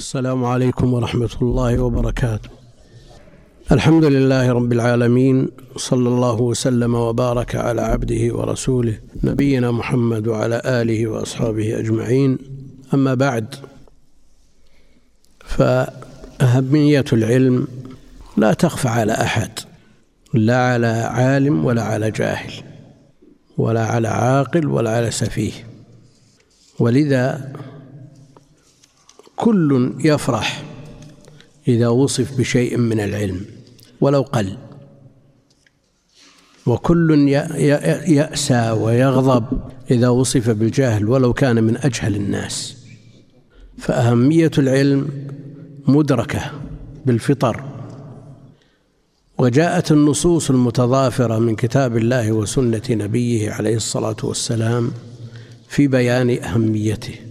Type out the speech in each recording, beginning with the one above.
السلام عليكم ورحمة الله وبركاته. الحمد لله رب العالمين صلى الله وسلم وبارك على عبده ورسوله نبينا محمد وعلى آله وأصحابه أجمعين. أما بعد فأهمية العلم لا تخفى على أحد لا على عالم ولا على جاهل ولا على عاقل ولا على سفيه ولذا كل يفرح إذا وصف بشيء من العلم ولو قل. وكل يأسى ويغضب إذا وصف بالجهل ولو كان من أجهل الناس. فأهمية العلم مدركة بالفطر. وجاءت النصوص المتضافرة من كتاب الله وسنة نبيه عليه الصلاة والسلام في بيان أهميته.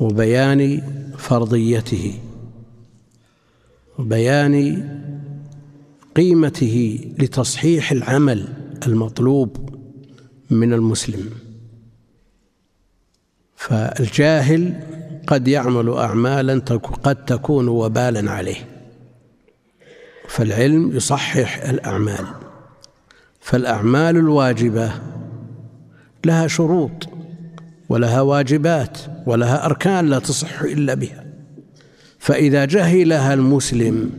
وبيان فرضيته وبيان قيمته لتصحيح العمل المطلوب من المسلم. فالجاهل قد يعمل أعمالا قد تكون وبالا عليه. فالعلم يصحح الأعمال. فالأعمال الواجبة لها شروط. ولها واجبات ولها أركان لا تصح إلا بها. فإذا جهلها المسلم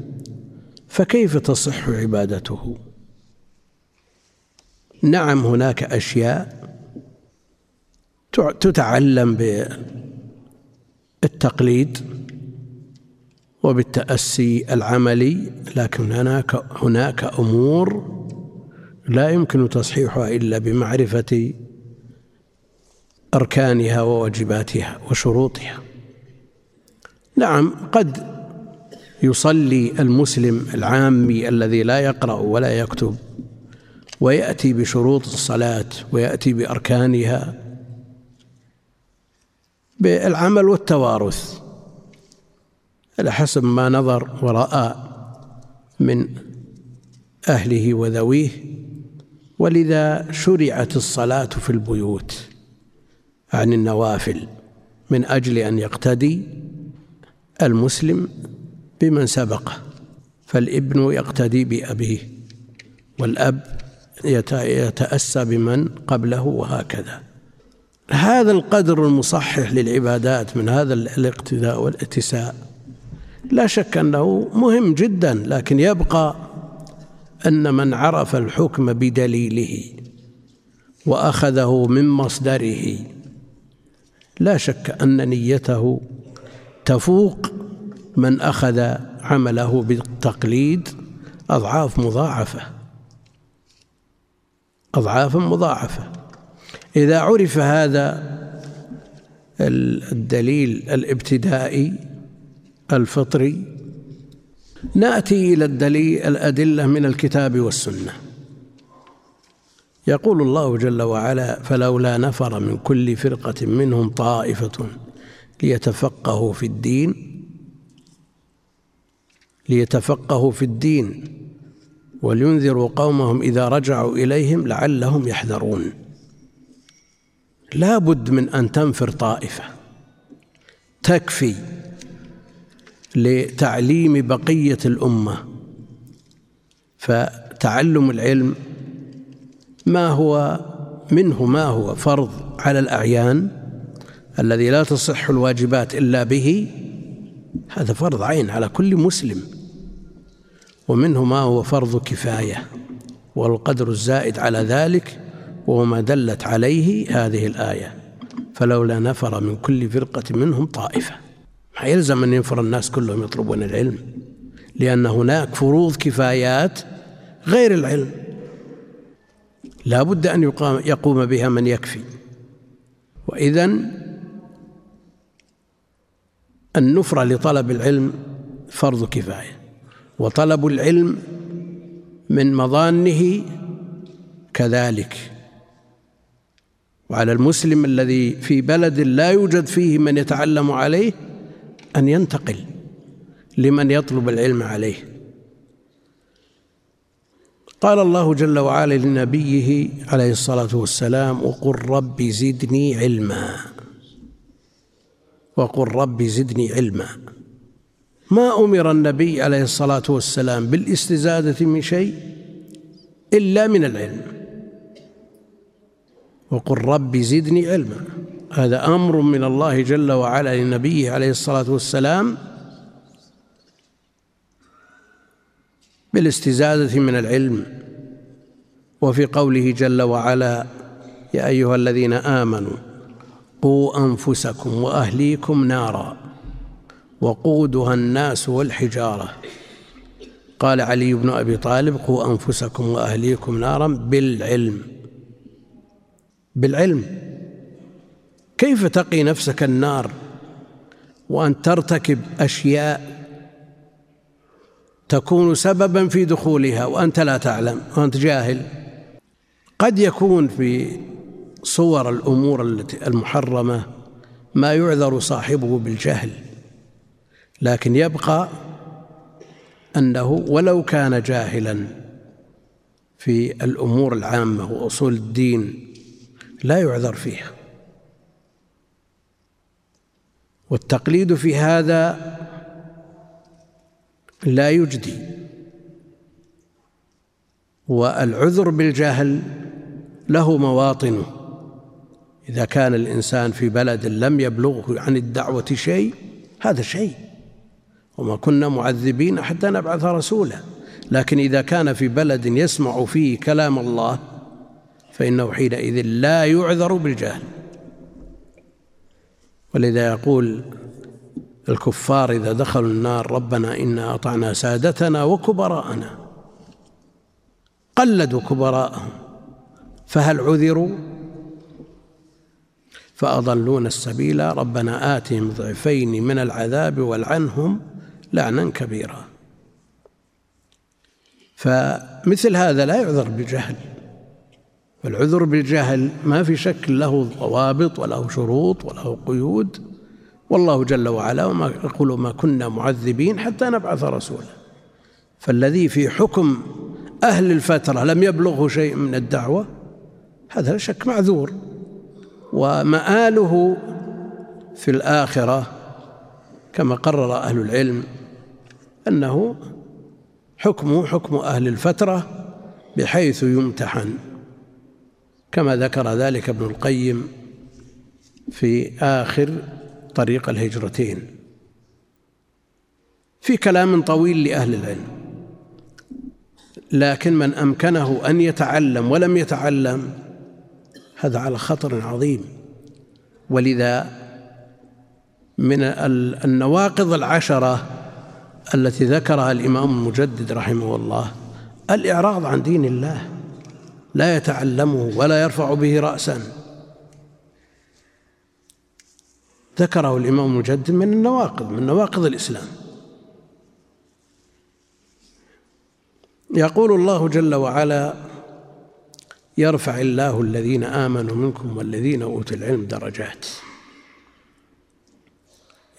فكيف تصح عبادته؟ نعم هناك أشياء تتعلم بالتقليد وبالتأسي العملي لكن هناك هناك أمور لا يمكن تصحيحها إلا بمعرفة أركانها وواجباتها وشروطها. نعم قد يصلي المسلم العامي الذي لا يقرأ ولا يكتب ويأتي بشروط الصلاة ويأتي بأركانها بالعمل والتوارث. على حسب ما نظر ورأى من أهله وذويه ولذا شرعت الصلاة في البيوت. عن النوافل من أجل أن يقتدي المسلم بمن سبقه. فالابن يقتدي بأبيه والأب يتأسى بمن قبله وهكذا. هذا القدر المصحح للعبادات من هذا الاقتداء والاتساء لا شك أنه مهم جدا لكن يبقى أن من عرف الحكم بدليله وأخذه من مصدره لا شك أن نيته تفوق من أخذ عمله بالتقليد أضعاف مضاعفة أضعاف مضاعفة. إذا عرف هذا الدليل الابتدائي الفطري نأتي إلى الدليل الأدلة من الكتاب والسنة. يقول الله جل وعلا فلولا نفر من كل فرقة منهم طائفة ليتفقهوا في الدين ليتفقهوا في الدين ولينذروا قومهم إذا رجعوا إليهم لعلهم يحذرون. لا بد من أن تنفر طائفة تكفي لتعليم بقية الأمة. فتعلم العلم ما هو منه ما هو فرض على الأعيان الذي لا تصح الواجبات إلا به؟ هذا فرض عين على كل مسلم. ومنه ما هو فرض كفاية والقدر الزائد على ذلك وهو ما دلت عليه هذه الآية. فلولا نفر من كل فرقة منهم طائفة. ما يلزم أن ينفر الناس كلهم يطلبون العلم لأن هناك فروض كفايات غير العلم. لا بد أن يقام يقوم بها من يكفي. وإذا النفرة لطلب العلم فرض كفاية. وطلب العلم من مظانه كذلك. وعلى المسلم الذي في بلد لا يوجد فيه من يتعلم عليه أن ينتقل لمن يطلب العلم عليه. قال الله جل وعلا لنبيه عليه الصلاة والسلام وقل رب زدني علما. وقل رب زدني علما. ما أمر النبي عليه الصلاة والسلام بالاستزادة من شيء إلا من العلم. وقل رب زدني علما. هذا أمر من الله جل وعلا لنبيه عليه الصلاة والسلام بالاستزادة من العلم. وفي قوله جل وعلا يا أيها الذين آمنوا قوا أنفسكم وأهليكم نارا وقودها الناس والحجارة. قال علي بن أبي طالب قوا أنفسكم وأهليكم نارا بالعلم. بالعلم. كيف تقي نفسك النار وأن ترتكب أشياء تكون سببا في دخولها وأنت لا تعلم وأنت جاهل. قد يكون في صور الأمور التي المحرمة ما يعذر صاحبه بالجهل لكن يبقى أنه ولو كان جاهلا في الأمور العامة وأصول الدين لا يعذر فيها. والتقليد في هذا لا يجدي. والعذر بالجهل له مواطنه. إذا كان الإنسان في بلد لم يبلغه عن الدعوة شيء هذا شيء. وما كنا معذبين حتى نبعث رسولا. لكن إذا كان في بلد يسمع فيه كلام الله فإنه حينئذ لا يعذر بالجهل. ولذا يقول الكفار إذا دخلوا النار ربنا إنا أطعنا سادتنا وكبراءنا. قلدوا كبراءهم. فهل عذروا؟ فأضلون السبيل. ربنا آتهم ضعفين من العذاب والعنهم لعنا كبيرا. فمثل هذا لا يعذر بالجهل. والعذر بالجهل ما في شك له ضوابط وله شروط وله قيود. والله جل وعلا وما يقول ما كنا معذبين حتى نبعث رسولا. فالذي في حكم أهل الفترة لم يبلغه شيء من الدعوة هذا لا شك معذور. ومآله في الآخرة كما قرر أهل العلم أنه حكمه حكم أهل الفترة بحيث يمتحن. كما ذكر ذلك ابن القيم في آخر طريق الهجرتين. في كلام طويل لأهل العلم. لكن من أمكنه أن يتعلم ولم يتعلم هذا على خطر عظيم. ولذا من النواقض العشرة التي ذكرها الإمام المجدد رحمه الله الإعراض عن دين الله. لا يتعلمه ولا يرفع به رأسا. ذكره الإمام المجدد من النواقض من نواقض الإسلام. يقول الله جل وعلا يرفع الله الذين آمنوا منكم والذين أوتوا العلم درجات.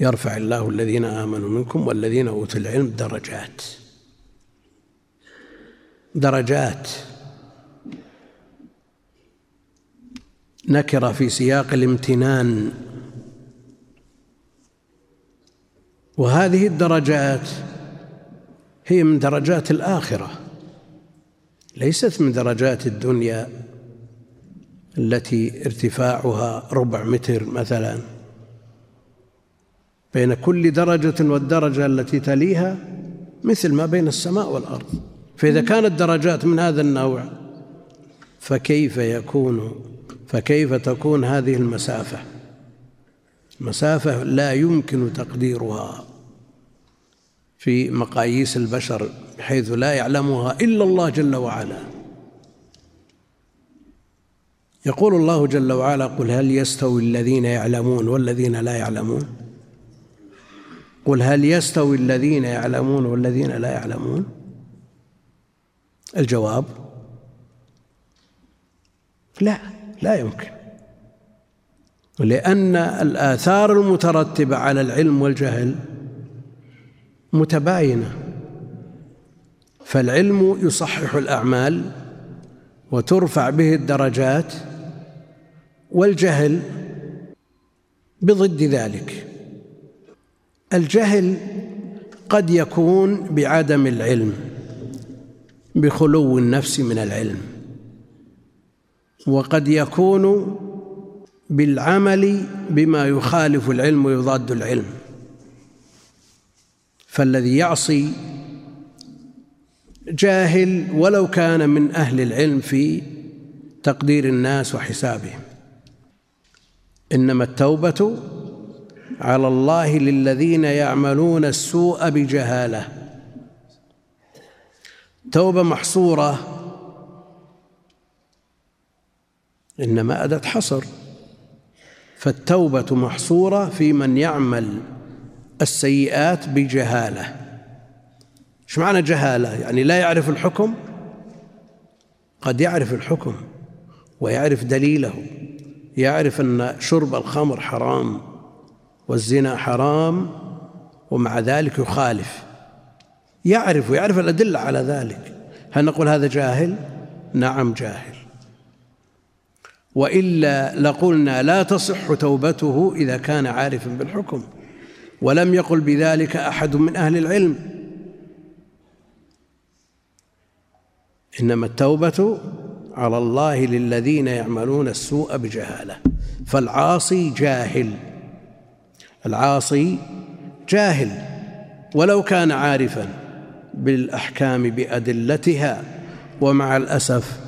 يرفع الله الذين آمنوا منكم والذين أوتوا العلم درجات. درجات. نكر في سياق الامتنان. وهذه الدرجات هي من درجات الآخرة ليست من درجات الدنيا التي ارتفاعها ربع متر مثلا. بين كل درجة والدرجة التي تليها مثل ما بين السماء والأرض. فإذا كانت درجات من هذا النوع فكيف يكون فكيف تكون هذه المسافة؟ مسافة لا يمكن تقديرها. في مقاييس البشر بحيث لا يعلمها إلا الله جل وعلا. يقول الله جل وعلا قل هل يستوي الذين يعلمون والذين لا يعلمون؟ قل هل يستوي الذين يعلمون والذين لا يعلمون؟ الجواب لا لا يمكن. لأن الآثار المترتبة على العلم والجهل متباينة. فالعلم يصحح الأعمال وترفع به الدرجات والجهل بضد ذلك. الجهل قد يكون بعدم العلم بخلو النفس من العلم وقد يكون بالعمل بما يخالف العلم ويضاد العلم. فالذي يعصي جاهل ولو كان من أهل العلم في تقدير الناس وحسابهم. إنما التوبة على الله للذين يعملون السوء بجهالة. توبة محصورة. إنما اداه حصر فالتوبة محصورة في من يعمل السيئات بجهالة. إيش معنى جهالة؟ يعني لا يعرف الحكم؟ قد يعرف الحكم ويعرف دليله. يعرف أن شرب الخمر حرام والزنا حرام ومع ذلك يخالف. يعرف ويعرف الأدلة على ذلك. هل نقول هذا جاهل؟ نعم جاهل. وإلا لقلنا لا تصح توبته إذا كان عارفا بالحكم. ولم يقل بذلك أحد من أهل العلم. إنما التوبة على الله للذين يعملون السوء بجهالة. فالعاصي جاهل. العاصي جاهل. ولو كان عارفا بالأحكام بأدلتها ومع الأسف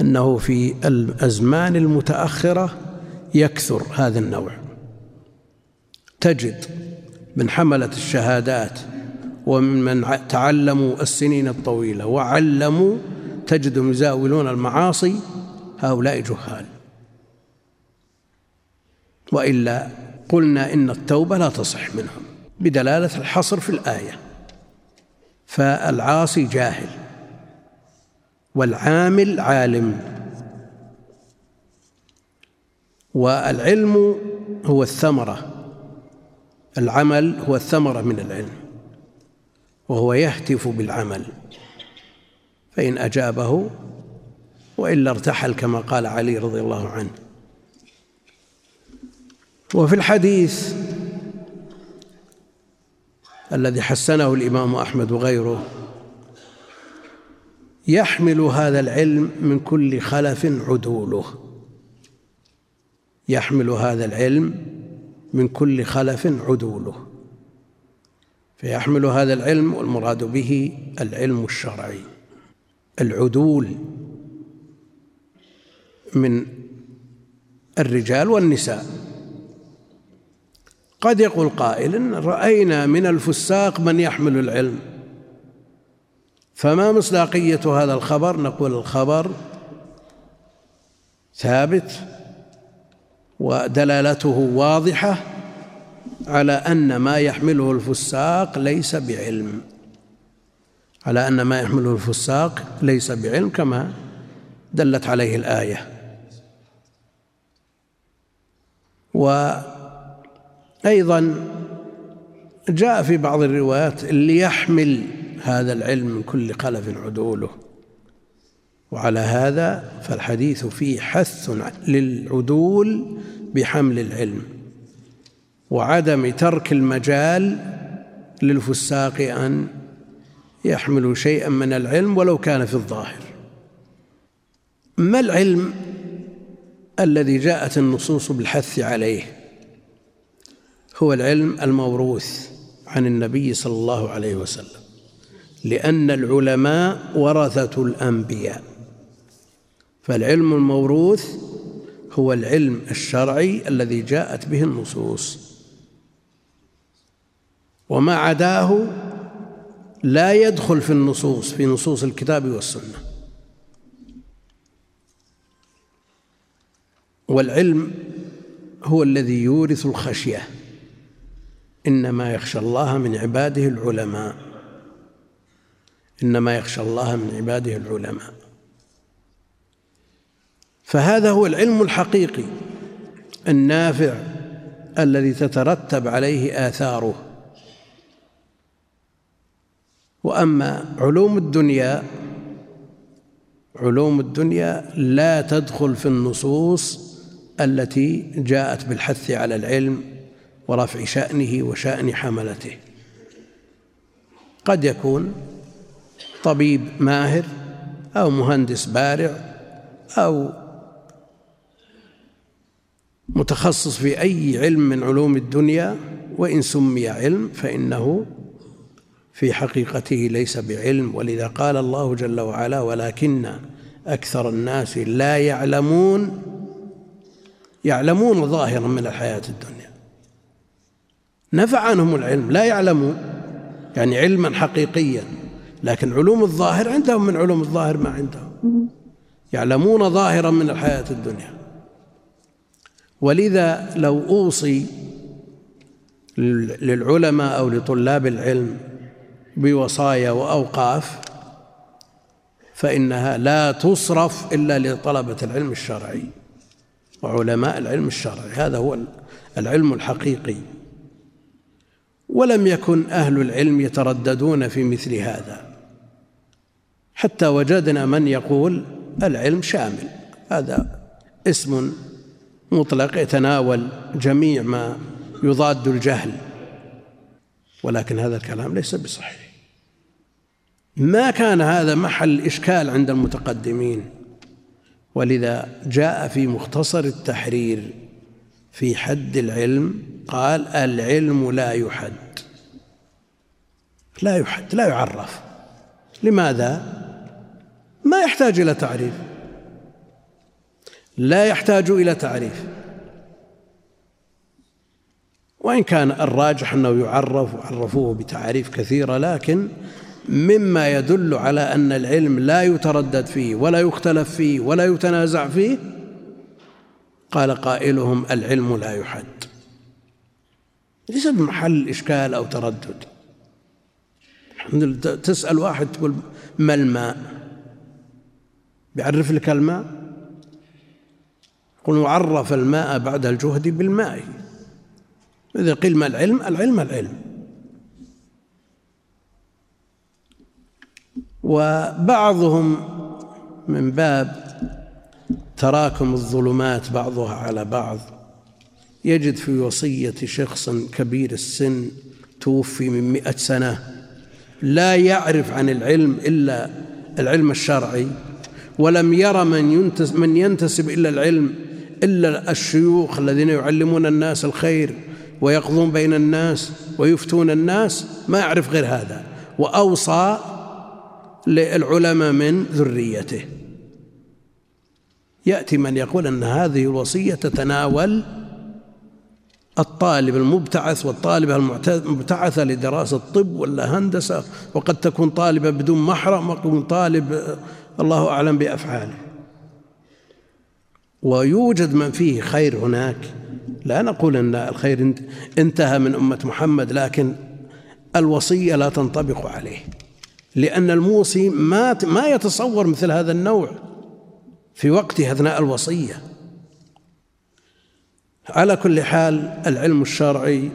أنه في الأزمان المتأخرة يكثر هذا النوع. تجد من حمله الشهادات ومن تعلموا السنين الطويلة وعلموا تجدهم يزاولون المعاصي هؤلاء جهال. وإلا قلنا إن التوبة لا تصح منهم بدلالة الحصر في الآية. فالعاصي جاهل والعامل عالم. والعلم هو الثمرة. العمل هو الثمرة من العلم وهو يهتف بالعمل. فإن أجابه وإلا ارتحل كما قال علي رضي الله عنه. وفي الحديث الذي حسنه الإمام أحمد وغيره يحمل هذا العلم من كل خلف عدوله. يحمل هذا العلم من كل خلف عدوله. فيحمل هذا العلم والمراد به العلم الشرعي. العدول من الرجال والنساء. قد يقول قائل رأينا من الفساق من يحمل العلم. فما مصداقية هذا الخبر؟ نقول الخبر ثابت ودلالته واضحة على أن ما يحمله الفساق ليس بعلم. على أن ما يحمله الفساق ليس بعلم كما دلت عليه الآية. وأيضا جاء في بعض الروايات اللي يحمل هذا العلم من كل خلف عدوله. وعلى هذا فالحديث فيه حث للعدول بحمل العلم وعدم ترك المجال للفساق أن يحمل شيئا من العلم ولو كان في الظاهر. ما العلم الذي جاءت النصوص بالحث عليه؟ هو العلم الموروث عن النبي صلى الله عليه وسلم لأن العلماء ورثة الأنبياء. فالعلم الموروث هو العلم الشرعي الذي جاءت به النصوص. وما عداه لا يدخل في النصوص في نصوص الكتاب والسنة. والعلم هو الذي يورث الخشية. إنما يخشى الله من عباده العلماء. إنما يخشى الله من عباده العلماء. فهذا هو العلم الحقيقي النافع الذي تترتب عليه آثاره. وأما علوم الدنيا علوم الدنيا لا تدخل في النصوص التي جاءت بالحث على العلم ورفع شأنه وشأن حملته. قد يكون طبيب ماهر أو مهندس بارع أو متخصص في أي علم من علوم الدنيا وإن سمي علم فإنه في حقيقته ليس بعلم. ولذا قال الله جل وعلا ولكن أكثر الناس لا يعلمون يعلمون ظاهرا من الحياة الدنيا. نفع عنهم العلم لا يعلمون يعني علما حقيقيا لكن علوم الظاهر عندهم من علوم الظاهر ما عندهم. يعلمون ظاهرا من الحياة الدنيا. ولذا لو أوصي للعلماء أو لطلاب العلم بوصايا وأوقاف فإنها لا تصرف إلا لطلبة العلم الشرعي وعلماء العلم الشرعي. هذا هو العلم الحقيقي. ولم يكن أهل العلم يترددون في مثل هذا. حتى وجدنا من يقول العلم شامل. هذا اسم مطلق يتناول جميع ما يضاد الجهل. ولكن هذا الكلام ليس بصحيح. ما كان هذا محل إشكال عند المتقدمين. ولذا جاء في مختصر التحرير في حد العلم قال العلم لا يحد. لا يحد لا يعرف. لماذا؟ ما يحتاج إلى تعريف. لا يحتاج إلى تعريف. وإن كان الراجح أنه يعرف وعرفوه بتعاريف كثيرة لكن مما يدل على أن العلم لا يتردد فيه ولا يختلف فيه ولا يتنازع فيه قال قائلهم العلم لا يحد. ليس بمحل إشكال أو تردد. تسأل واحد تقول ما الماء؟ بيعرف لك الماء؟ قل وعرف الماء بعد الجهد بالماء. إذا قيل ما العلم العلم العلم. وبعضهم من باب تراكم الظلمات بعضها على بعض. يجد في وصية شخص كبير السن توفي من مئة سنة لا يعرف عن العلم إلا العلم الشرعي ولم ير من ينتسب, من ينتسب إلى العلم إلا الشيوخ الذين يعلمون الناس الخير ويقضون بين الناس ويفتون الناس ما يعرف غير هذا. وأوصى للعلماء من ذريته. يأتي من يقول أن هذه الوصية تتناول الطالب المبتعث والطالبة المبتعثة لدراسة طب ولا هندسة وقد تكون طالبة بدون محرم وقد طالب الله أعلم بأفعاله. ويوجد من فيه خير هناك. لا نقول أن الخير انتهى من أمة محمد لكن الوصية لا تنطبق عليه. لأن الموصي ما ما يتصور مثل هذا النوع في وقته أثناء الوصية. على كل حال العلم الشرعي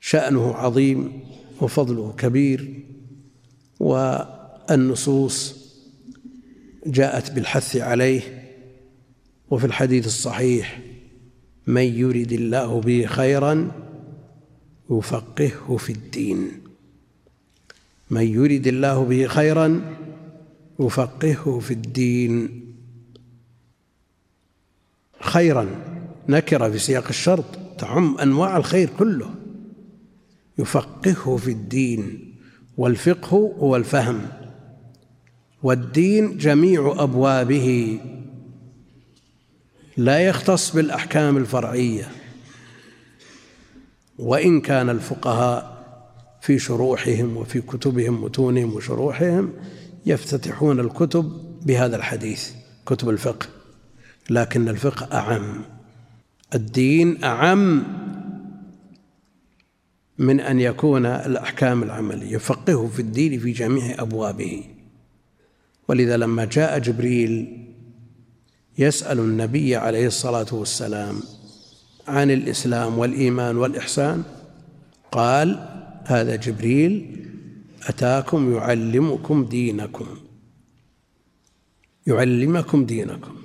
شأنه عظيم وفضله كبير والنصوص جاءت بالحث عليه. وفي الحديث الصحيح من يرد الله به خيرا يفقهه في الدين. من يرد الله به خيرا يفقهه في الدين. خيرا نكرة في سياق الشرط تعم أنواع الخير كله. يفقهه في الدين والفقه هو الفهم والدين جميع أبوابه. لا يختص بالأحكام الفرعية وإن كان الفقهاء في شروحهم وفي كتبهم متونهم وشروحهم يفتتحون الكتب بهذا الحديث كتب الفقه. لكن الفقه أعم. الدين أعم من أن يكون الأحكام العملية. يفقهه في الدين في جميع أبوابه. ولذا لما جاء جبريل يسأل النبي عليه الصلاة والسلام عن الإسلام والإيمان والإحسان. قال هذا جبريل أتاكم يعلمكم دينكم يعلمكم دينكم.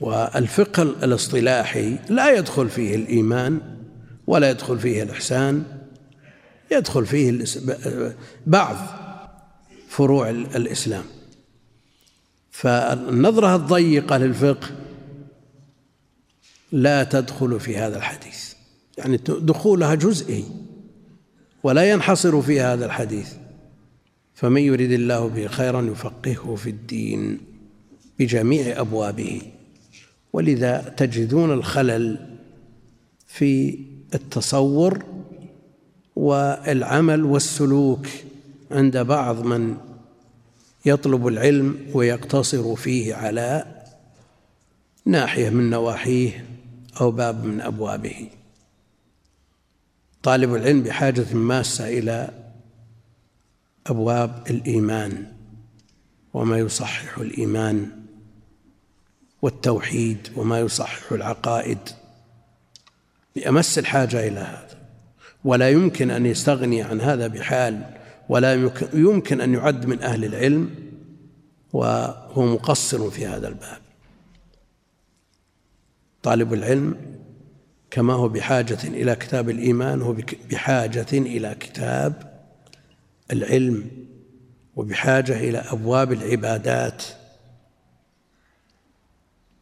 والفقه الاصطلاحي لا يدخل فيه الإيمان ولا يدخل فيه الإحسان يدخل فيه بعض فروع الإسلام. فالنظرة الضيقة للفقه لا تدخل في هذا الحديث. يعني دخولها جزئي ولا ينحصر في هذا الحديث. فمن يريد الله به خيرا يفقهه في الدين بجميع أبوابه. ولذا تجدون الخلل في التصور والعمل والسلوك عند بعض من يطلب العلم ويقتصر فيه على ناحية من نواحيه أو باب من أبوابه. طالب العلم بحاجة ماسة إلى أبواب الإيمان وما يصحح الإيمان والتوحيد وما يصحح العقائد. بأمس الحاجة إلى هذا ولا يمكن أن يستغني عن هذا بحال ولا يمكن أن يعد من أهل العلم وهو مقصر في هذا الباب. طالب العلم كما هو بحاجة إلى كتاب الإيمان هو بحاجة إلى كتاب العلم وبحاجة إلى أبواب العبادات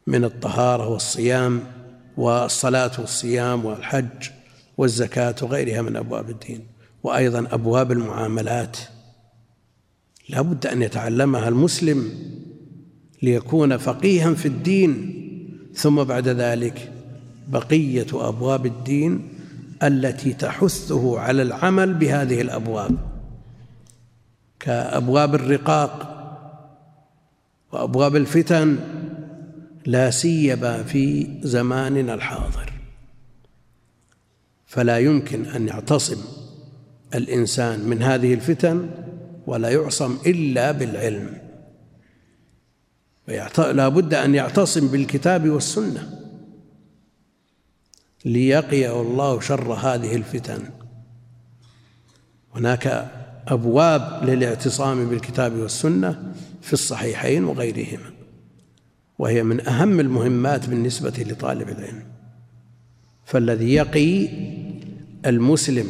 من الطهارة والصيام والصلاة والصيام والحج والزكاة وغيرها من أبواب الدين. وأيضا أبواب المعاملات. لا بد أن يتعلمها المسلم ليكون فقيها في الدين. ثم بعد ذلك بقية أبواب الدين التي تحثه على العمل بهذه الأبواب كأبواب الرقاق وأبواب الفتن لا سيما في زماننا الحاضر. فلا يمكن أن يعتصم الإنسان من هذه الفتن ولا يعصم إلا بالعلم. لا بد أن يعتصم بالكتاب والسنة. ليقيه الله شر هذه الفتن. هناك أبواب للاعتصام بالكتاب والسنة في الصحيحين وغيرهما وهي من أهم المهمات بالنسبة لطالب العلم. فالذي يقي المسلم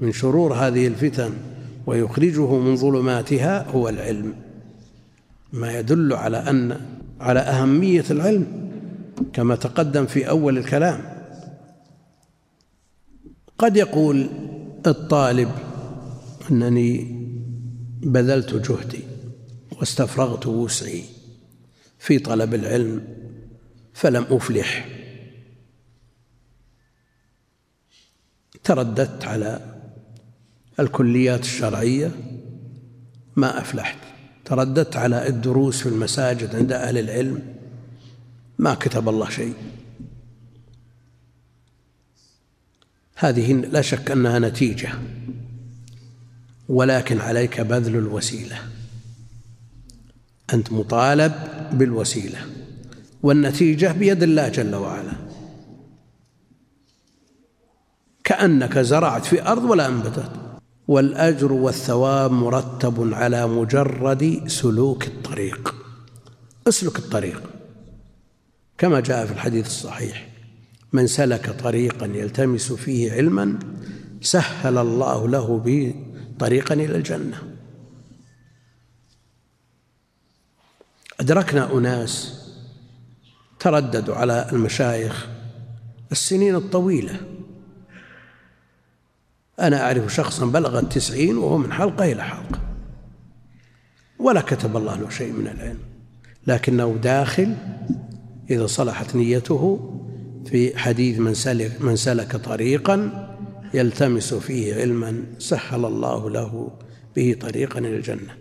من شرور هذه الفتن ويخرجه من ظلماتها هو العلم. ما يدل على أن على أهمية العلم كما تقدم في أول الكلام. قد يقول الطالب أنني بذلت جهدي واستفرغت وسعي في طلب العلم فلم أفلح. ترددت على الكليات الشرعية ما أفلحت. ترددت على الدروس في المساجد عند أهل العلم ما كتب الله شيء. هذه لا شك أنها نتيجة ولكن عليك بذل الوسيلة. أنت مطالب بالوسيلة والنتيجة بيد الله جل وعلا. كأنك زرعت في أرض ولا أنبتت. والأجر والثواب مرتب على مجرد سلوك الطريق. أسلك الطريق. كما جاء في الحديث الصحيح من سلك طريقا يلتمس فيه علما سهل الله له به طريقا إلى الجنة. أدركنا أناس ترددوا على المشايخ السنين الطويلة أنا أعرف شخصا بلغ التسعين وهو من حلقة إلى حلقة. ولا كتب الله له شيء من العلم. لكنه داخل إذا صلحت نيته في حديث من سلك من سلك طريقا يلتمس فيه علما سهل الله له به طريقا إلى الجنة.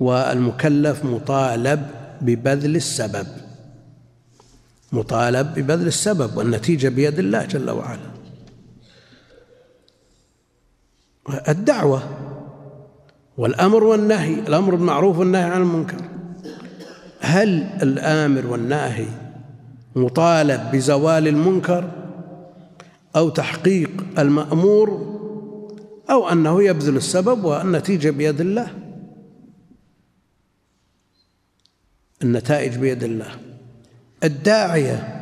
والمكلف مطالب ببذل السبب. مطالب ببذل السبب والنتيجة بيد الله جل وعلا. الدعوة والأمر والنهي الأمر بالمعروف والنهي عن المنكر. هل الآمر والناهي مطالب بزوال المنكر أو تحقيق المأمور أو أنه يبذل السبب والنتيجة بيد الله؟ النتائج بيد الله. الداعية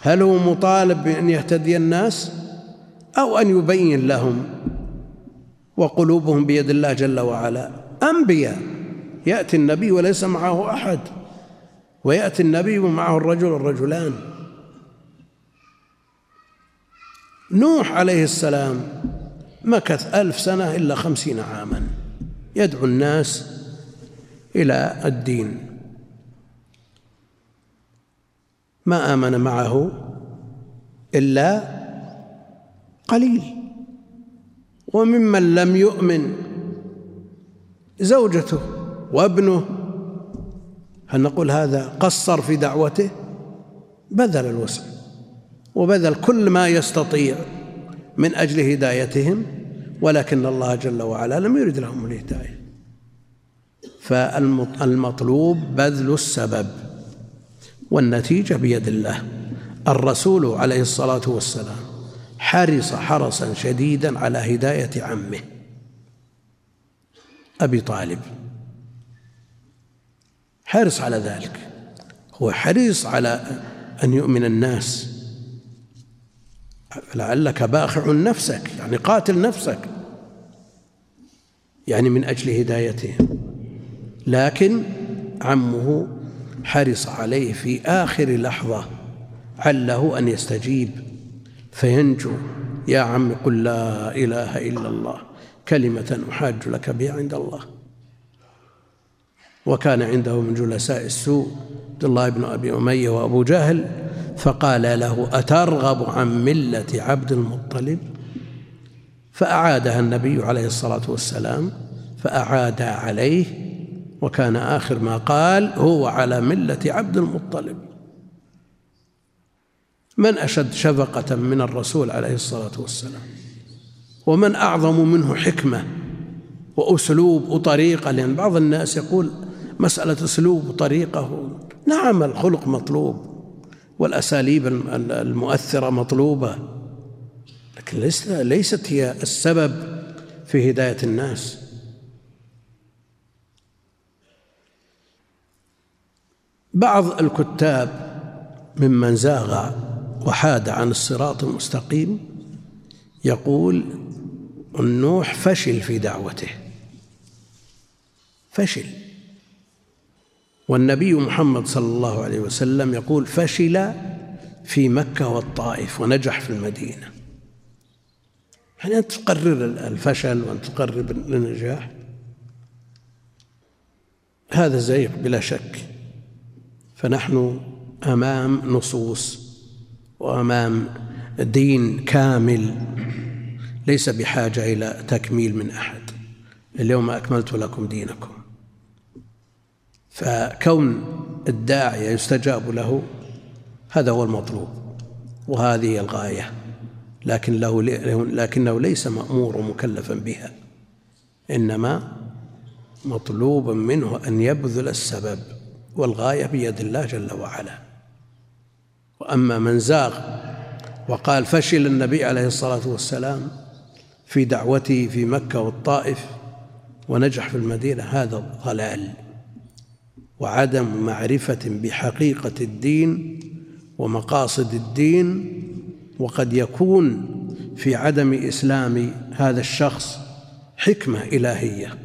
هل هو مطالب بأن يهتدي الناس أو أن يبين لهم وقلوبهم بيد الله جل وعلا. أنبياء. يأتي النبي وليس معه أحد. ويأتي النبي ومعه الرجل والرجلان. نوح عليه السلام مكث ألف سنة إلا خمسين عاما. يدعو الناس إلى الدين. ما آمن معه إلا قليل. وممن لم يؤمن. زوجته وابنه. هل نقول هذا قصر في دعوته؟ بذل الوسع وبذل كل ما يستطيع من أجل هدايتهم ولكن الله جل وعلا لم يرد لهم الهداية. فالمطلوب بذل السبب والنتيجة بيد الله الرسول عليه الصلاة والسلام. حرص حرصا شديدا على هداية عمه. أبي طالب حرص على ذلك. هو حريص على أن يؤمن الناس. لعلك باخع نفسك يعني قاتل نفسك. يعني من أجل هدايتهم لكن عمه حرص عليه في آخر لحظة عله أن يستجيب. فينجو يا عم قل لا إله إلا الله كلمة أحاج لك بها عند الله. وكان عنده من جلساء السوء عبد الله بن أبي أمية وأبو جهل فقال له أترغب عن ملة عبد المطلب؟ فأعادها النبي عليه الصلاة والسلام فأعاد عليه وكان آخر ما قال هو على ملة عبد المطلب. من أشد شفقة من الرسول عليه الصلاة والسلام؟ ومن أعظم منه حكمة وأسلوب وطريقة؟ لأن بعض الناس يقول مسألة أسلوب وطريقة. نعم الخلق مطلوب والأساليب المؤثرة مطلوبة لكن ليست هي السبب في هداية الناس. بعض الكتاب ممن زاغ وحاد عن الصراط المستقيم يقول النوح فشل في دعوته. فشل. والنبي محمد صلى الله عليه وسلم يقول فشل في مكة والطائف ونجح في المدينة. يعني أن تقرر الفشل وأن تقرر النجاح. هذا زيغ بلا شك. فنحن أمام نصوص وأمام دين كامل ليس بحاجة إلى تكميل من أحد. اليوم أكملت لكم دينكم. فكون الداعيه يستجاب له هذا هو المطلوب وهذه الغاية. لكن له لكنه ليس مأمور ومكلفا بها إنما مطلوب منه أن يبذل السبب والغاية بيد الله جل وعلا. وأما من زاغ وقال فشل النبي عليه الصلاة والسلام في دعوته في مكة والطائف ونجح في المدينة هذا ضلال وعدم معرفة بحقيقة الدين ومقاصد الدين وقد يكون في عدم إسلام هذا الشخص حكمة إلهية.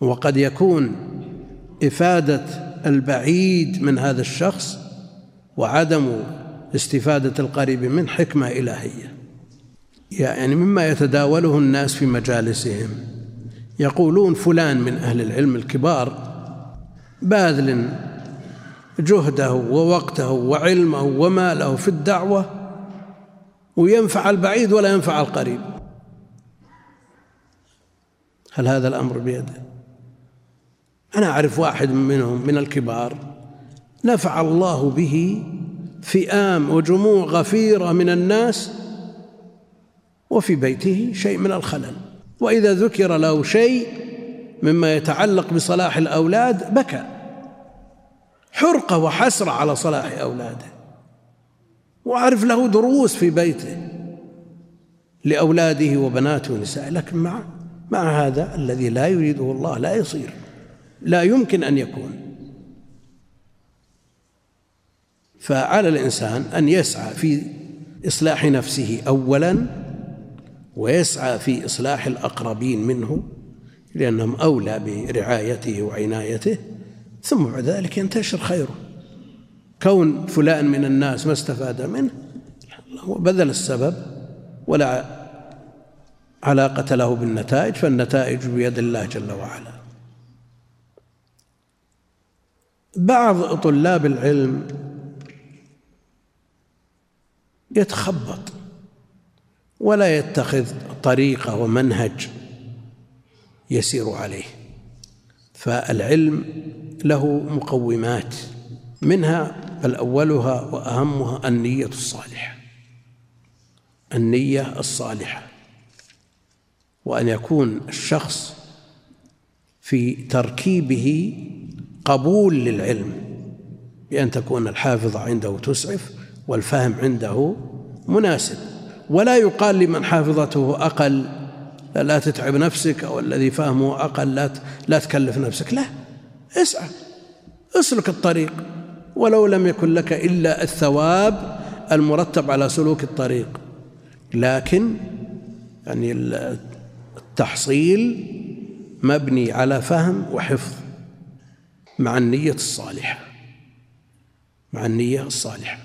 وقد يكون إفادة البعيد من هذا الشخص وعدم استفادة القريب من حكمة إلهية. يعني مما يتداوله الناس في مجالسهم. يقولون فلان من أهل العلم الكبار باذل جهده ووقته وعلمه وماله في الدعوة وينفع البعيد ولا ينفع القريب. هل هذا الأمر بيده؟ أنا أعرف واحد منهم من الكبار نفع الله به فئام وجموع غفيرة من الناس وفي بيته شيء من الخلل. وإذا ذكر له شيء مما يتعلق بصلاح الأولاد بكى. حرقة وحسرة على صلاح أولاده. وأعرف له دروس في بيته لأولاده وبناته ونسائه لكن مع مع هذا الذي لا يريده الله لا يصير. لا يمكن أن يكون. فعلى الإنسان أن يسعى في إصلاح نفسه أولا ويسعى في إصلاح الأقربين منه لأنهم أولى برعايته وعنايته ثم بعد ذلك ينتشر خيره. كون فلان من الناس ما استفاد منه هو بذل السبب ولا علاقة له بالنتائج فالنتائج بيد الله جل وعلا. بعض طلاب العلم يتخبط ولا يتخذ طريقة ومنهج يسير عليه. فالعلم له مقومات منها بل أولها وأهمها النية الصالحة. النية الصالحة. وأن يكون الشخص في تركيبه قبول للعلم بأن تكون الحافظة عنده تسعف والفهم عنده مناسب. ولا يقال لمن حافظته أقل لا تتعب نفسك أو الذي فهمه أقل لا لا تكلف نفسك. لا اسعى اسلك الطريق. ولو لم يكن لك إلا الثواب المرتب على سلوك الطريق. لكن يعني التحصيل مبني على فهم وحفظ مع النية الصالحة. مع النية الصالحة.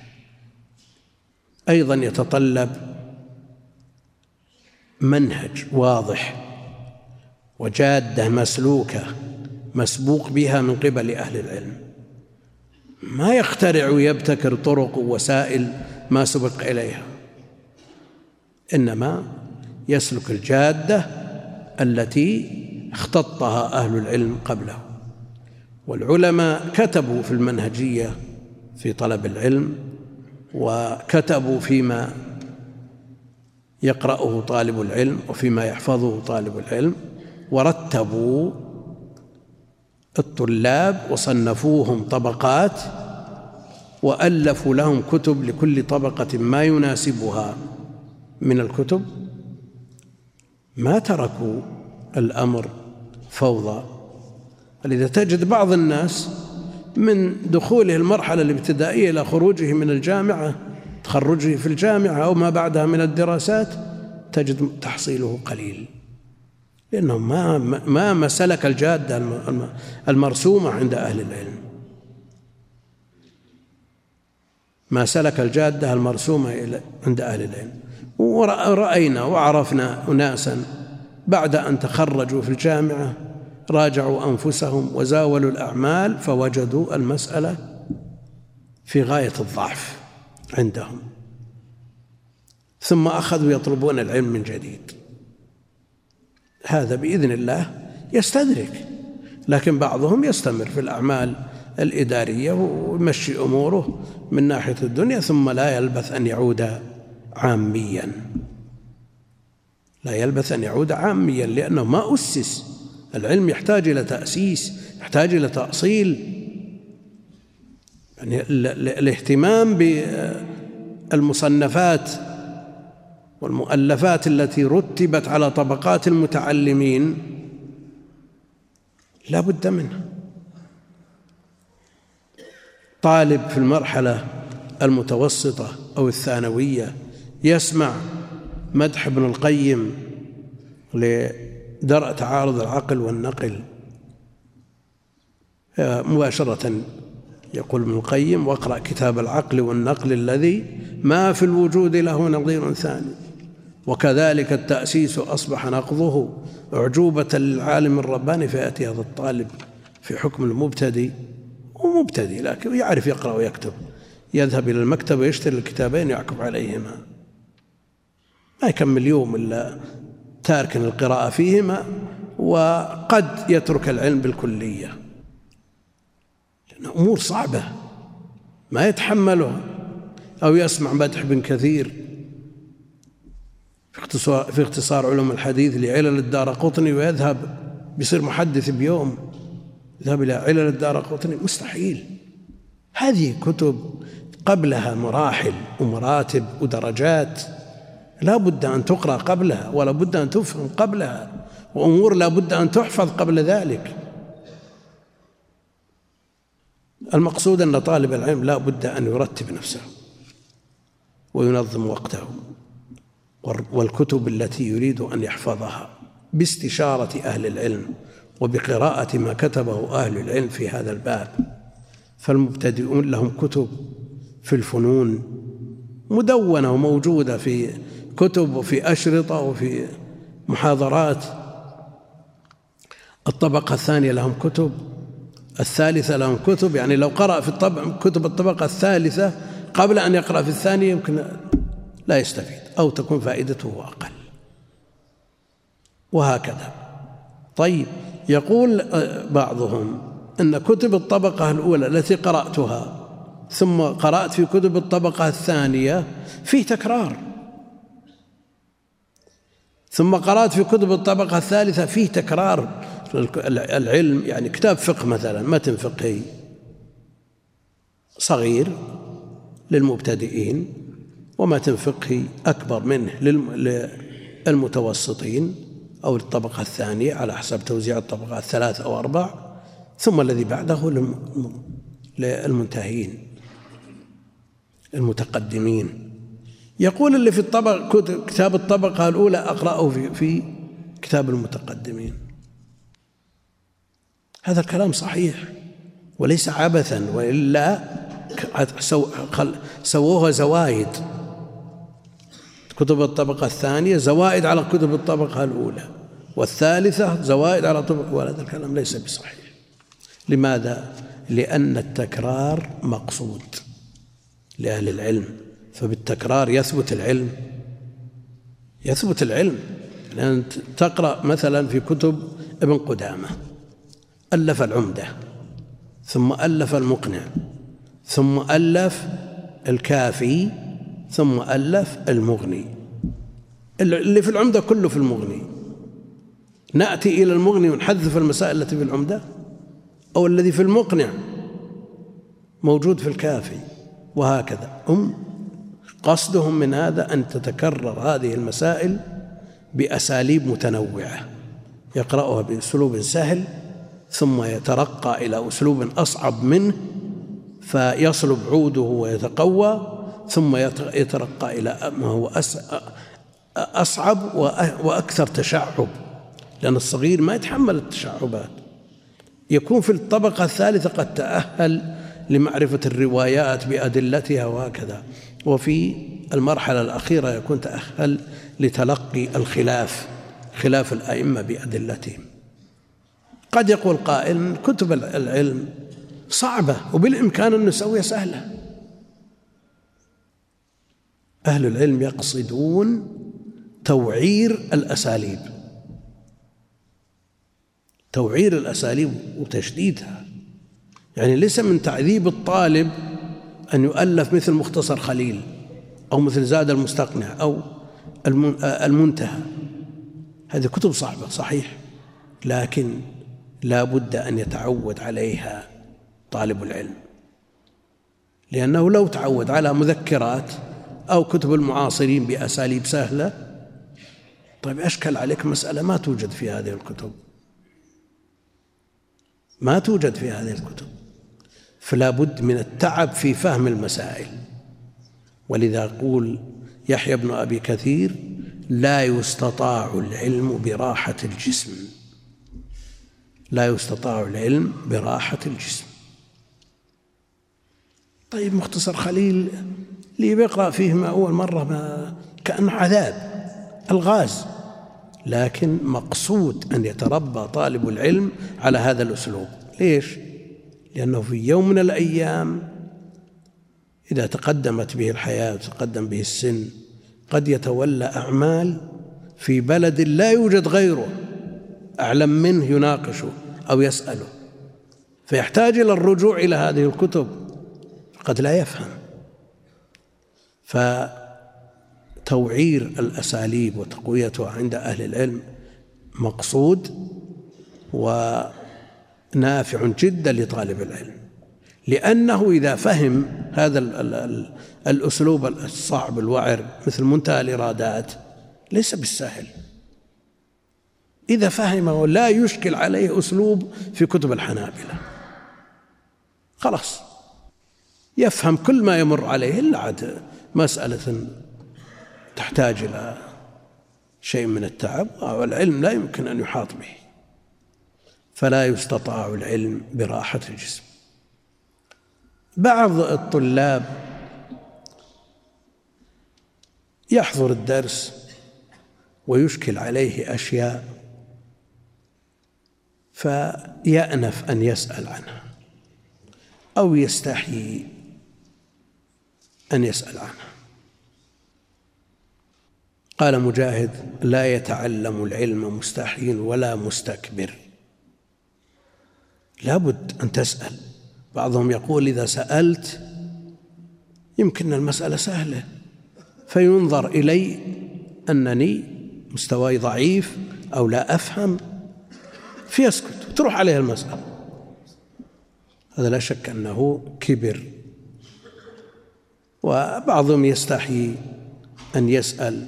أيضا يتطلب منهج واضح وجادة مسلوكة مسبوق بها من قبل أهل العلم. ما يخترع ويبتكر طرق ووسائل ما سبق إليها إنما يسلك الجادة التي اختطها أهل العلم قبله. والعلماء كتبوا في المنهجية في طلب العلم وكتبوا فيما يقرأه طالب العلم وفيما يحفظه طالب العلم ورتبوا الطلاب وصنفوهم طبقات وألفوا لهم كتب لكل طبقة ما يناسبها من الكتب. ما تركوا الأمر فوضى. فلذا تجد بعض الناس من دخوله المرحلة الابتدائية إلى خروجه من الجامعة تخرجه في الجامعة أو ما بعدها من الدراسات تجد تحصيله قليل. لأنه ما ما ما سلك الجادة المرسومة عند أهل العلم. ما سلك الجادة المرسومة عند أهل العلم. ورأينا وعرفنا أناسا بعد أن تخرجوا في الجامعة راجعوا أنفسهم وزاولوا الأعمال فوجدوا المسألة في غاية الضعف عندهم. ثم أخذوا يطلبون العلم من جديد. هذا بإذن الله يستدرك لكن بعضهم يستمر في الأعمال الإدارية ويمشي أموره من ناحية الدنيا ثم لا يلبث أن يعود عاميا. لا يلبث أن يعود عاميا لأنه ما أسس العلم يحتاج إلى تأسيس يحتاج إلى تأصيل. يعني الاهتمام بالمصنفات والمؤلفات التي رتبت على طبقات المتعلمين لا بد منها. طالب في المرحلة المتوسطة أو الثانوية يسمع مدح ابن القيم لدرء تعارض العقل والنقل. مباشرة يقول ابن القيم واقرأ كتاب العقل والنقل الذي ما في الوجود له نظير ثاني وكذلك التأسيس أصبح نقضه أعجوبة للعالم الرباني فيأتي هذا الطالب في حكم المبتدي. ومبتدي لكن يعرف يقرأ ويكتب. يذهب إلى المكتب ويشتري الكتابين يعكف عليهما. ما يكمل يوم إلا تاركا القراءة فيهما وقد يترك العلم بالكلية. أمور صعبة ما يتحملها أو يسمع مدح بن كثير. في اختصار, في اختصار علوم الحديث لعلل الدار قطني ويذهب بيصير محدث بيوم يذهب إلى علل الدار قطني. مستحيل. هذه كتب قبلها مراحل ومراتب ودرجات. لا بد أن تقرأ قبلها ولا بد أن تفهم قبلها وأمور لا بد أن تحفظ قبل ذلك. المقصود أن طالب العلم لا بد أن يرتب نفسه وينظم وقته والكتب التي يريد أن يحفظها باستشارة أهل العلم وبقراءة ما كتبه أهل العلم في هذا الباب. فالمبتدئون لهم كتب في الفنون مدونة وموجودة في كتب وفي أشرطة وفي محاضرات. الطبقة الثانية لهم كتب الثالثة لهم كتب. يعني لو قرأ في الطبع كتب الطبقة الثالثة قبل أن يقرأ في الثانية يمكن لا يستفيد أو تكون فائدته أقل. وهكذا. طيب يقول بعضهم أن كتب الطبقة الأولى التي قرأتها ثم قرأت في كتب الطبقة الثانية فيه تكرار. ثم قرأت في كتب الطبقة الثالثة فيه تكرار. العلم يعني كتاب فقه مثلا متن فقهي صغير للمبتدئين ومتن فقهي أكبر منه للمتوسطين أو الطبقة الثانية على حسب توزيع الطبقات الثلاث أو أربع ثم الذي بعده للمنتهين المتقدمين. يقول اللي في الطبق كتاب الطبقة الأولى أقرأه في, في كتاب المتقدمين. هذا الكلام صحيح وليس عبثا وإلا سووها زوايد. كتب الطبقة الثانية زوائد على كتب الطبقة الأولى والثالثة زوائد على طبقة وهذا الكلام ليس بصحيح. لماذا؟ لأن التكرار مقصود لأهل العلم. فبالتكرار يثبت العلم. يثبت العلم. لأن تقرأ مثلا في كتب ابن قدامة. ألف العمدة. ثم ألف المقنع. ثم ألف الكافي. ثم ألف المغني. اللي في العمدة كله في المغني. نأتي إلى المغني ونحذف المسائل التي في العمدة؟ أو الذي في المقنع موجود في الكافي. وهكذا. هم قصدهم من هذا أن تتكرر هذه المسائل بأساليب متنوعة. يقرأها بأسلوب سهل ثم يترقى إلى أسلوب أصعب منه فيصلب عوده ويتقوى ثم يترقى إلى ما هو أصعب وأكثر تشعب. لأن الصغير ما يتحمل التشعبات. يكون في الطبقة الثالثة قد تأهل لمعرفة الروايات بأدلتها وهكذا. وفي المرحلة الأخيرة يكون تأهل لتلقي الخلاف خلاف الأئمة بأدلتهم. قد يقول قائل كتب العلم صعبة وبالإمكان أن نسويها سهلة. أهل العلم يقصدون توعير الأساليب. توعير الأساليب وتشديدها. يعني ليس من تعذيب الطالب أن يؤلف مثل مختصر خليل أو مثل زاد المستقنع أو المنتهى. هذه كتب صعبة صحيح لكن لا بد أن يتعود عليها طالب العلم. لأنه لو تعود على مذكرات أو كتب المعاصرين بأساليب سهلة طيب أشكل عليك مسألة ما توجد في هذه الكتب. ما توجد في هذه الكتب. فلا بد من التعب في فهم المسائل. ولذا يقول يحيى بن أبي كثير لا يستطاع العلم براحة الجسم. لا يستطاع العلم براحة الجسم. طيب مختصر خليل اللي بيقرأ فيه ما أول مرة ما كأنه عذاب الغاز. لكن مقصود أن يتربى طالب العلم على هذا الأسلوب. ليش؟ لأنه في يوم من الأيام إذا تقدمت به الحياة وتقدم به السن قد يتولى أعمال في بلد لا يوجد غيره أعلم منه يناقشه أو يسأله. فيحتاج إلى الرجوع إلى هذه الكتب قد لا يفهم. فتوعير الأساليب وتقويتها عند أهل العلم مقصود ونافع جدا لطالب العلم. لأنه إذا فهم هذا الأسلوب الصعب الوعر مثل منتهى الإرادات ليس بالسهل إذا فهمه لا يشكل عليه أسلوب في كتب الحنابلة. خلاص. يفهم كل ما يمر عليه إلا عاد مسألة تحتاج إلى شيء من التعب والعلم لا يمكن أن يحاط به. فلا يستطاع العلم براحة الجسم. بعض الطلاب يحضر الدرس ويشكل عليه أشياء فيأنف أن يسأل عنها أو يستحيي أن يسأل عنها. قال مجاهد لا يتعلم العلم مستحي ولا مستكبر. لابد أن تسأل. بعضهم يقول إذا سألت يمكن المسألة سهلة فينظر إلي أنني مستواي ضعيف أو لا أفهم فيسكت وتروح عليه المسألة. هذا لا شك أنه كبر. وبعضهم يستحي أن يسأل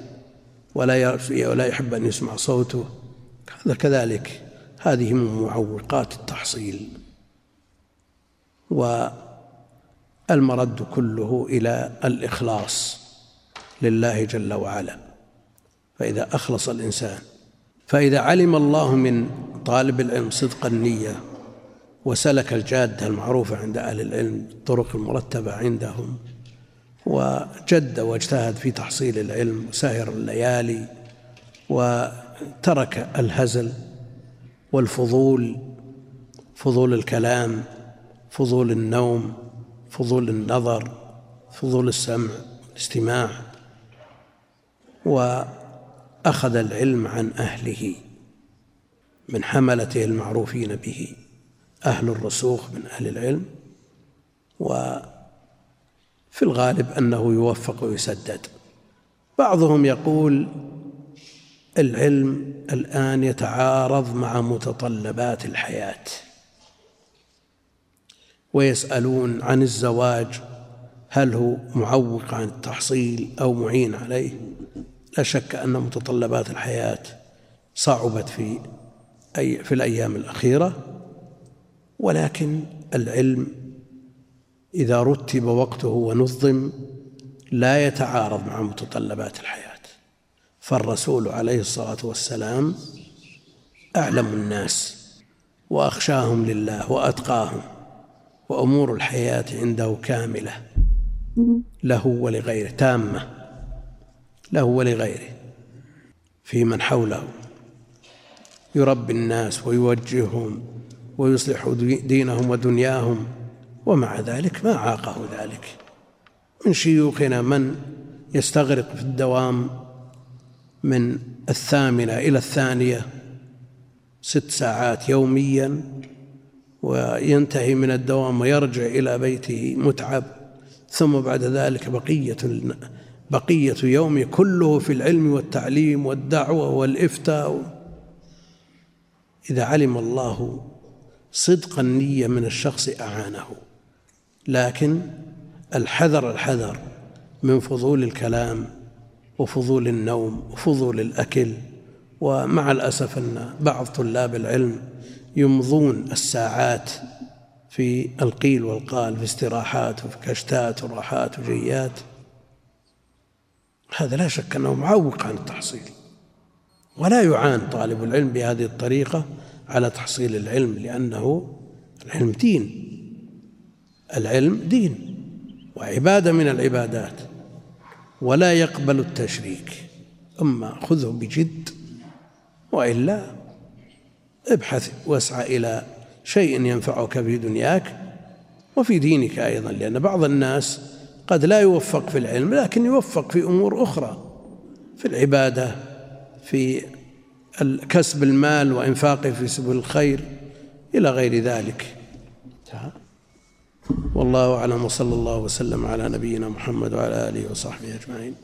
ولا ولا يحب أن يسمع صوته. هذا كذلك. هذه من معوقات التحصيل. والمرد كله إلى الإخلاص لله جل وعلا. فإذا أخلص الإنسان فإذا علم الله من طالب العلم صدق النية وسلك الجادة المعروفة عند أهل العلم الطرق المرتبة عندهم وجد واجتهد في تحصيل العلم وسهر الليالي وترك الهزل والفضول فضول الكلام فضول النوم فضول النظر فضول السمع الاستماع وأخذ العلم عن أهله من حملته المعروفين به أهل الرسوخ من أهل العلم. وفي الغالب أنه يوفق ويسدد. بعضهم يقول العلم الآن يتعارض مع متطلبات الحياة. ويسألون عن الزواج هل هو معوق عن التحصيل أو معين عليه؟ لا شك أن متطلبات الحياة صعبت في أي في الأيام الأخيرة. ولكن العلم إذا رتب وقته ونظم لا يتعارض مع متطلبات الحياة. فالرسول عليه الصلاة والسلام أعلم الناس وأخشاهم لله وأتقاهم وأمور الحياة عنده كاملة. له ولغيره تامة. له ولغيره. في من حوله. يربي الناس ويوجههم ويصلح دينهم ودنياهم ومع ذلك ما عاقه ذلك. من شيوخنا من يستغرق في الدوام من الثامنة إلى الثانية ست ساعات يوميا وينتهي من الدوام ويرجع إلى بيته متعب. ثم بعد ذلك بقية بقية يومه كله في العلم والتعليم والدعوة والإفتاء. إذا علم الله صدق النية من الشخص أعانه. لكن الحذر الحذر من فضول الكلام وفضول النوم وفضول الأكل ومع الأسف أن بعض طلاب العلم يمضون الساعات في القيل والقال في استراحات وفي كشتات وراحات وجيات. هذا لا شك أنه معوق عن التحصيل ولا يعان طالب العلم بهذه الطريقة على تحصيل العلم لأنه العلم دين. العلم دين وعبادة من العبادات. ولا يقبل التشريك. أما خذه بجد وإلا ابحث واسعى إلى شيء ينفعك في دنياك وفي دينك أيضا لأن بعض الناس قد لا يوفق في العلم لكن يوفق في أمور أخرى في العبادة في كسب المال وإنفاقه في سبل الخير إلى غير ذلك. والله أعلم وصلى الله وسلم على نبينا محمد وعلى آله وصحبه أجمعين.